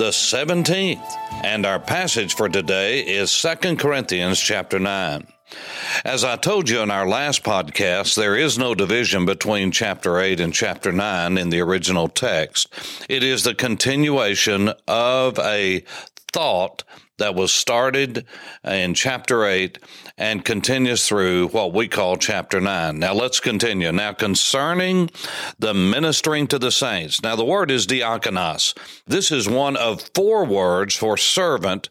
the 17th, and our passage for today is 2 Corinthians chapter 9. As I told you in our last podcast, there is no division between chapter 8 and chapter 9 in the original text. It is the continuation of a thought that was started in chapter 8 and continues through what we call chapter 9. Now let's continue. Now concerning the ministering to the saints. Now the word is diakonos. This is one of four words for servant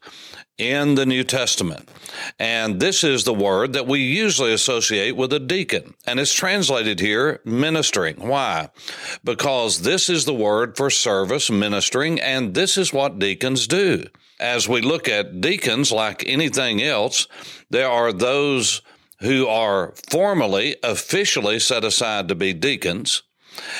in the New Testament. And this is the word that we usually associate with a deacon. And it's translated here ministering. Why? Because this is the word for service, ministering, and this is what deacons do. As we look at deacons, like anything else, there are those who are formally, officially set aside to be deacons.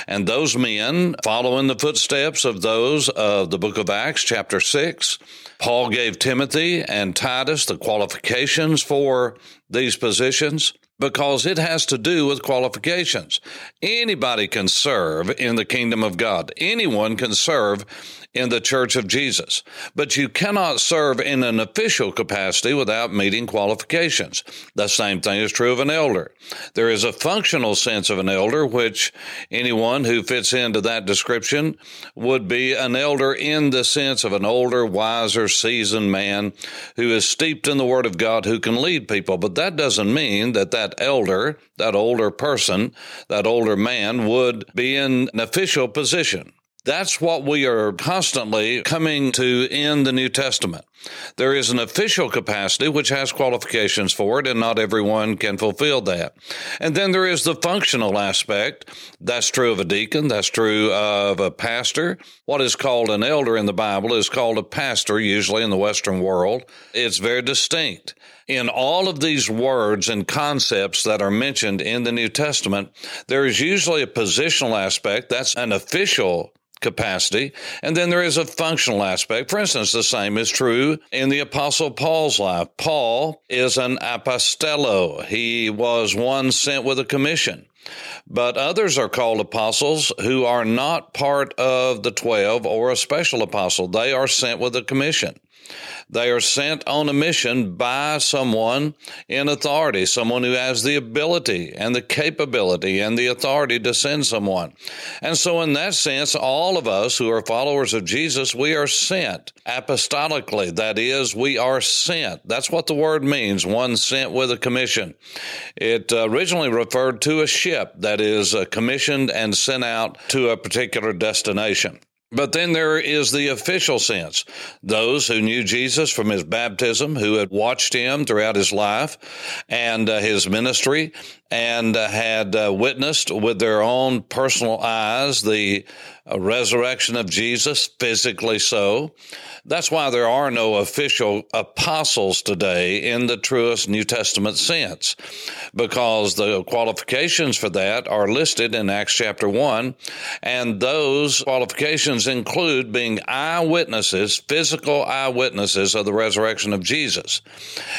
And those men follow in the footsteps of those of the book of Acts, chapter 6. Paul gave Timothy and Titus the qualifications for these positions because it has to do with qualifications. Anybody can serve in the kingdom of God. Anyone can serve in the church of Jesus. But you cannot serve in an official capacity without meeting qualifications. The same thing is true of an elder. There is a functional sense of an elder, which anyone who fits into that description would be an elder in the sense of an older, wiser, seasoned man who is steeped in the Word of God who can lead people. But that doesn't mean that that elder, that older person, that older man would be in an official position. That's what we are constantly coming to in the New Testament. There is an official capacity which has qualifications for it, and not everyone can fulfill that. And then there is the functional aspect. That's true of a deacon. That's true of a pastor. What is called an elder in the Bible is called a pastor, usually in the Western world. It's very distinct. In all of these words and concepts that are mentioned in the New Testament, there is usually a positional aspect. That's an official capacity. And then there is a functional aspect. For instance, the same is true in the Apostle Paul's life. Paul is an apostello. He was one sent with a commission. But others are called apostles who are not part of the 12 or a special apostle. They are sent with a commission. They are sent on a mission by someone in authority, someone who has the ability and the capability and the authority to send someone. And so, in that sense, all of us who are followers of Jesus, we are sent apostolically. That is, we are sent. That's what the word means one sent with a commission. It originally referred to a ship that is uh, commissioned and sent out to a particular destination. But then there is the official sense. Those who knew Jesus from his baptism, who had watched him throughout his life and uh, his ministry, and uh, had uh, witnessed with their own personal eyes the uh, resurrection of Jesus, physically so. That's why there are no official apostles today in the truest New Testament sense, because the qualifications for that are listed in Acts chapter 1, and those qualifications include being eyewitnesses, physical eyewitnesses of the resurrection of Jesus.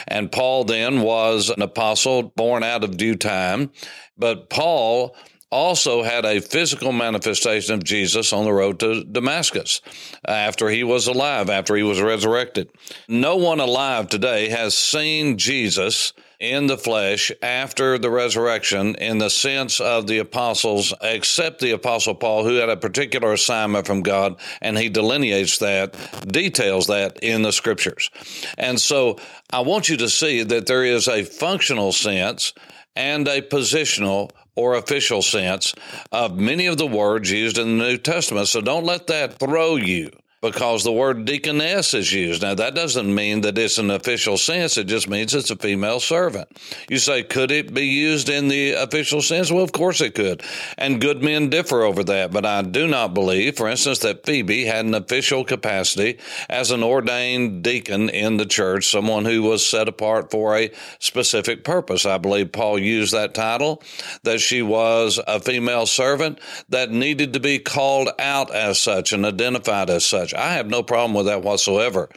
And Paul then was an apostle born out of due time, but Paul also had a physical manifestation of Jesus on the road to Damascus after he was alive, after he was resurrected. No one alive today has seen Jesus in the flesh after the resurrection in the sense of the apostles, except the apostle Paul, who had a particular assignment from God, and he delineates that, details that in the scriptures. And so I want you to see that there is a functional sense and a positional or official sense of many of the words used in the New Testament. So don't let that throw you. Because the word deaconess is used. Now, that doesn't mean that it's an official sense. It just means it's a female servant. You say, could it be used in the official sense? Well, of course it could. And good men differ over that. But I do not believe, for instance, that Phoebe had an official capacity as an ordained deacon in the church, someone who was set apart for a specific purpose. I believe Paul used that title, that she was a female servant that needed to be called out as such and identified as such. I have no problem with that whatsoever.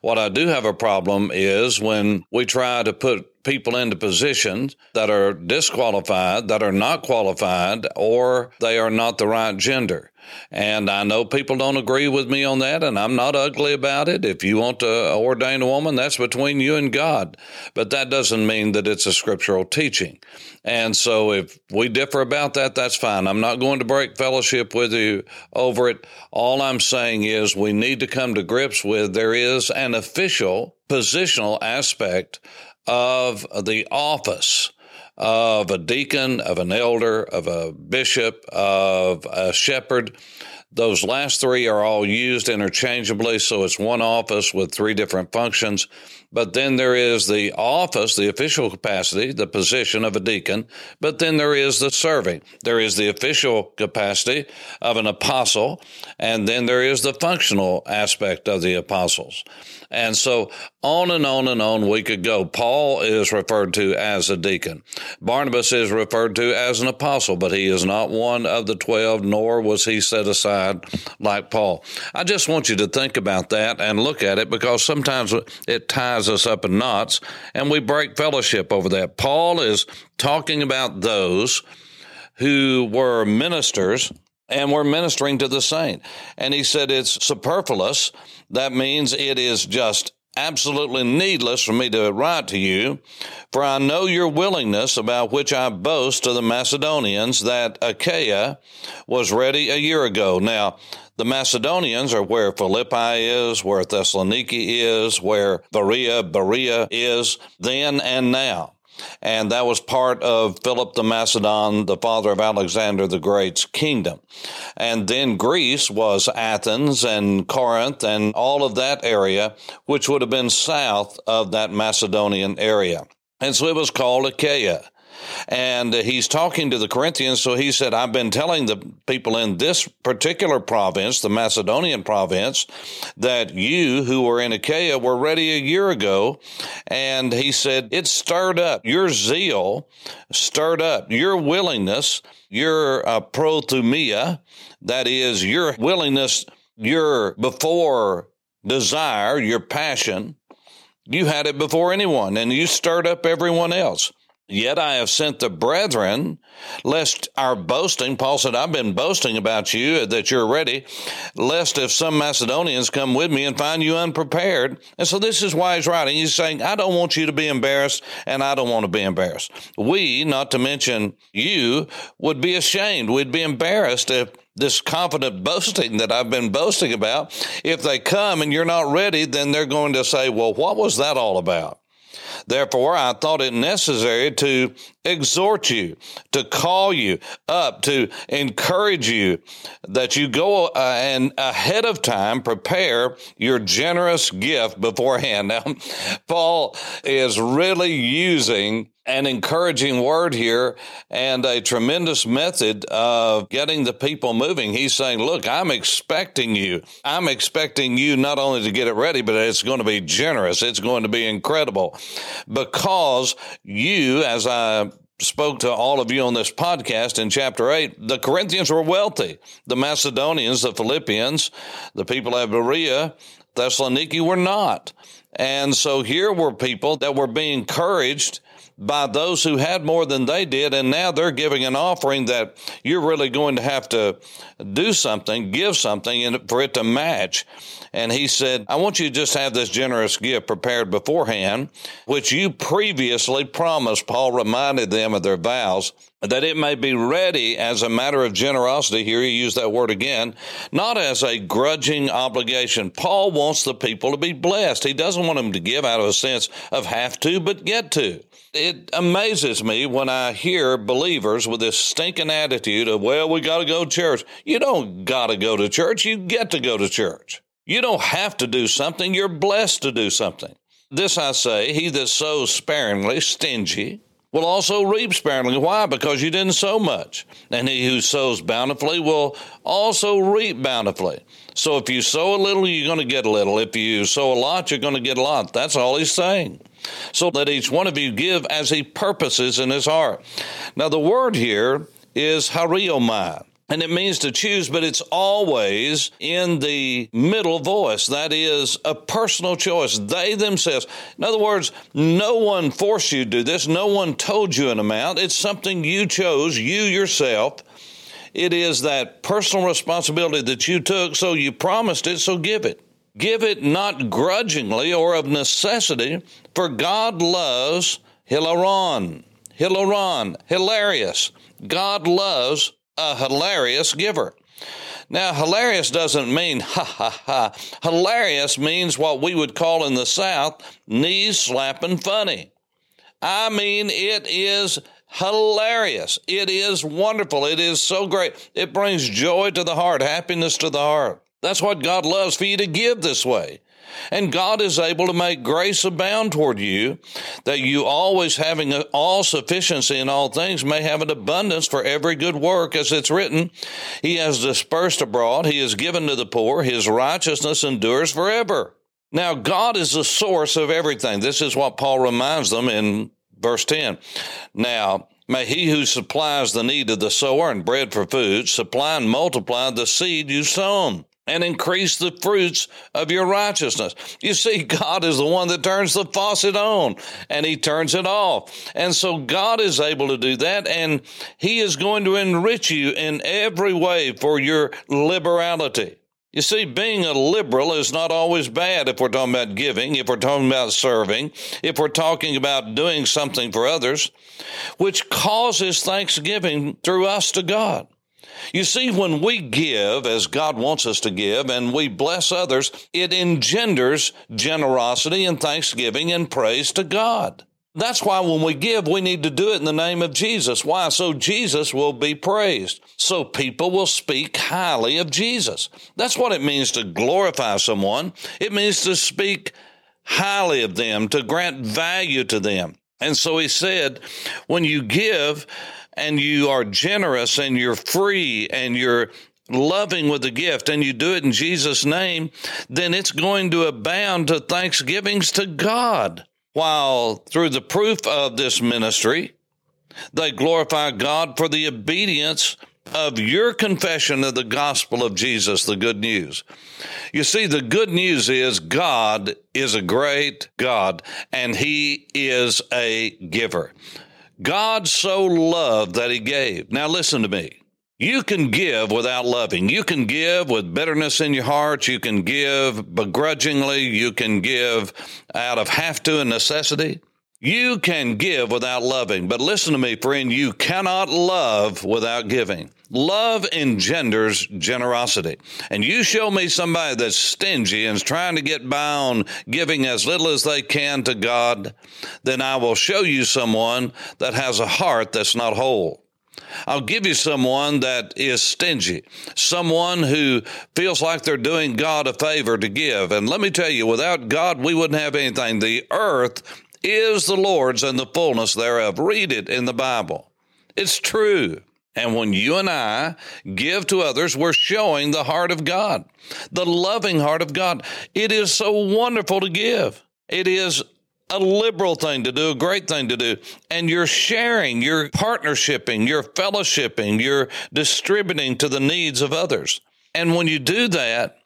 What I do have a problem is when we try to put people into positions that are disqualified, that are not qualified, or they are not the right gender. And I know people don't agree with me on that, and I'm not ugly about it. If you want to ordain a woman, that's between you and God. But that doesn't mean that it's a scriptural teaching. And so if we differ about that, that's fine. I'm not going to break fellowship with you over it. All I'm saying is we need to come to grips with there is an official positional aspect of the office of a deacon, of an elder, of a bishop, of a shepherd. Those last three are all used interchangeably, so it's one office with three different functions. But then there is the office, the official capacity, the position of a deacon. But then there is the serving. There is the official capacity of an apostle. And then there is the functional aspect of the apostles. And so on and on and on we could go. Paul is referred to as a deacon. Barnabas is referred to as an apostle, but he is not one of the 12, nor was he set aside like Paul. I just want you to think about that and look at it because sometimes it ties us up in knots, and we break fellowship over that. Paul is talking about those who were ministers and were ministering to the saint. And he said it's superfluous. That means it is just absolutely needless for me to write to you, for I know your willingness about which I boast to the Macedonians that Achaia was ready a year ago. Now, the Macedonians are where Philippi is, where Thessaloniki is, where Berea, Berea is, then and now. And that was part of Philip the Macedon, the father of Alexander the Great's kingdom. And then Greece was Athens and Corinth and all of that area, which would have been south of that Macedonian area. And so it was called Achaia. And he's talking to the Corinthians. So he said, I've been telling the people in this particular province, the Macedonian province, that you who were in Achaia were ready a year ago. And he said, it stirred up your zeal, stirred up your willingness, your uh, prothumia, that is your willingness, your before desire, your passion. You had it before anyone and you stirred up everyone else. Yet I have sent the brethren, lest our boasting, Paul said, I've been boasting about you that you're ready, lest if some Macedonians come with me and find you unprepared. And so this is why he's writing. He's saying, I don't want you to be embarrassed, and I don't want to be embarrassed. We, not to mention you, would be ashamed. We'd be embarrassed if this confident boasting that I've been boasting about, if they come and you're not ready, then they're going to say, well, what was that all about? Therefore, I thought it necessary to exhort you, to call you up, to encourage you that you go uh, and ahead of time prepare your generous gift beforehand. Now, Paul is really using an encouraging word here and a tremendous method of getting the people moving. He's saying, Look, I'm expecting you. I'm expecting you not only to get it ready, but it's going to be generous. It's going to be incredible because you, as I spoke to all of you on this podcast in chapter 8, the Corinthians were wealthy. The Macedonians, the Philippians, the people of Berea, Thessaloniki were not. And so here were people that were being encouraged by those who had more than they did, and now they're giving an offering that you're really going to have to do something, give something for it to match. And he said, I want you to just have this generous gift prepared beforehand, which you previously promised. Paul reminded them of their vows that it may be ready as a matter of generosity. Here he used that word again, not as a grudging obligation. Paul wants the people to be blessed. He doesn't want them to give out of a sense of have to, but get to. It amazes me when I hear believers with this stinking attitude of, well, we got to go to church. You don't got to go to church. You get to go to church. You don't have to do something, you're blessed to do something. This I say, he that sows sparingly, stingy, will also reap sparingly. Why? Because you didn't sow much. And he who sows bountifully will also reap bountifully. So if you sow a little, you're going to get a little. If you sow a lot, you're going to get a lot. That's all he's saying. So let each one of you give as he purposes in his heart. Now, the word here is hariomai. And it means to choose, but it's always in the middle voice. That is a personal choice. They themselves. In other words, no one forced you to do this. No one told you an amount. It's something you chose, you yourself. It is that personal responsibility that you took, so you promised it, so give it. Give it not grudgingly or of necessity, for God loves hilaron, hilaron, hilarious. God loves a hilarious giver. Now, hilarious doesn't mean ha ha ha. Hilarious means what we would call in the South knees slapping funny. I mean, it is hilarious. It is wonderful. It is so great. It brings joy to the heart, happiness to the heart. That's what God loves for you to give this way. And God is able to make grace abound toward you, that you always having all sufficiency in all things may have an abundance for every good work, as it's written. He has dispersed abroad, he has given to the poor, his righteousness endures forever. Now, God is the source of everything. This is what Paul reminds them in verse 10. Now, May he who supplies the need of the sower and bread for food supply and multiply the seed you sown and increase the fruits of your righteousness. You see, God is the one that turns the faucet on and he turns it off. And so God is able to do that and he is going to enrich you in every way for your liberality. You see, being a liberal is not always bad if we're talking about giving, if we're talking about serving, if we're talking about doing something for others, which causes thanksgiving through us to God. You see, when we give as God wants us to give and we bless others, it engenders generosity and thanksgiving and praise to God. That's why when we give, we need to do it in the name of Jesus. Why? So Jesus will be praised. So people will speak highly of Jesus. That's what it means to glorify someone. It means to speak highly of them, to grant value to them. And so he said, when you give, and you are generous and you're free and you're loving with the gift and you do it in Jesus' name, then it's going to abound to thanksgivings to God. While through the proof of this ministry, they glorify God for the obedience of your confession of the gospel of Jesus, the good news. You see, the good news is God is a great God and He is a giver. God so loved that he gave. Now listen to me. You can give without loving. You can give with bitterness in your heart. You can give begrudgingly. You can give out of have to and necessity. You can give without loving. But listen to me, friend, you cannot love without giving. Love engenders generosity. And you show me somebody that's stingy and is trying to get by on giving as little as they can to God, then I will show you someone that has a heart that's not whole. I'll give you someone that is stingy, someone who feels like they're doing God a favor to give. And let me tell you, without God, we wouldn't have anything. The earth is the Lord's and the fullness thereof. Read it in the Bible. It's true. And when you and I give to others, we're showing the heart of God, the loving heart of God. It is so wonderful to give. It is a liberal thing to do, a great thing to do. And you're sharing, you're partnershiping, you're fellowshipping, you're distributing to the needs of others. And when you do that,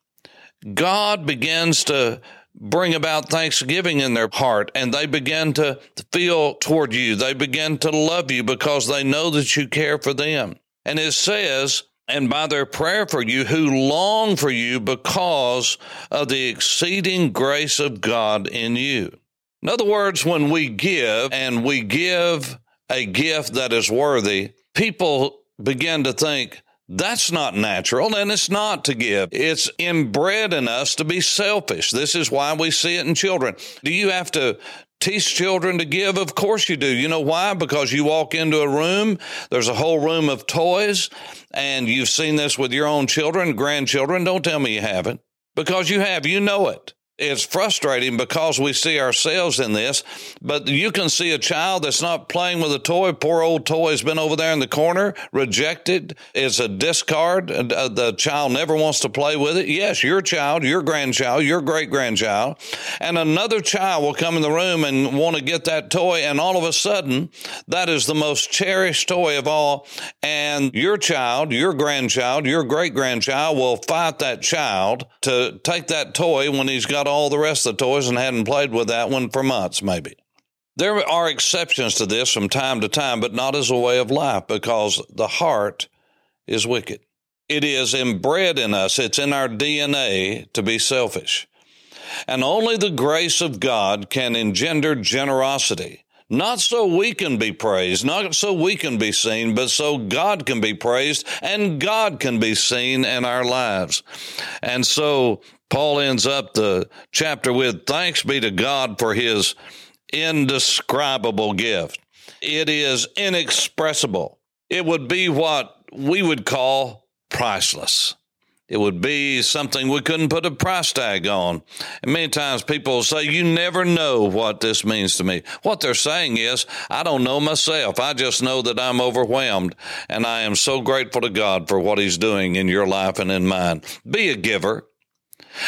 God begins to bring about thanksgiving in their heart and they begin to feel toward you. They begin to love you because they know that you care for them. And it says, and by their prayer for you, who long for you because of the exceeding grace of God in you. In other words, when we give and we give a gift that is worthy, people begin to think, that's not natural and it's not to give. It's inbred in us to be selfish. This is why we see it in children. Do you have to teach children to give? Of course you do. You know why? Because you walk into a room, there's a whole room of toys, and you've seen this with your own children, grandchildren. Don't tell me you haven't. because you have, you know it it's frustrating because we see ourselves in this, but you can see a child that's not playing with a toy. Poor old toy has been over there in the corner, rejected. It's a discard. Uh, the child never wants to play with it. Yes, your child, your grandchild, your great grandchild, and another child will come in the room and want to get that toy, and all of a sudden, that is the most cherished toy of all. And your child, your grandchild, your great grandchild will fight that child to take that toy when he's got all the rest of the toys and hadn't played with that one for months, maybe. There are exceptions to this from time to time, but not as a way of life because the heart is wicked. It is inbred in us, it's in our DNA to be selfish. And only the grace of God can engender generosity. Not so we can be praised, not so we can be seen, but so God can be praised and God can be seen in our lives. And so Paul ends up the chapter with thanks be to God for his indescribable gift. It is inexpressible. It would be what we would call priceless. It would be something we couldn't put a price tag on. And many times people say, You never know what this means to me. What they're saying is, I don't know myself. I just know that I'm overwhelmed. And I am so grateful to God for what He's doing in your life and in mine. Be a giver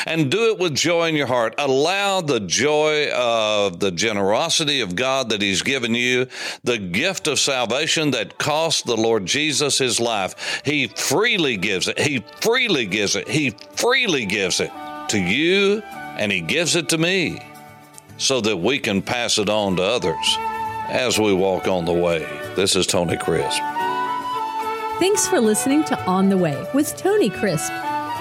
and do it with joy in your heart. Allow the joy of the generosity of God that He's given you, the gift of salvation that cost the Lord Jesus His life. He freely gives it. He freely gives it. He freely gives it to you, and He gives it to me so that we can pass it on to others as we walk on the way. This is Tony Crisp. Thanks for listening to On the Way with Tony Crisp.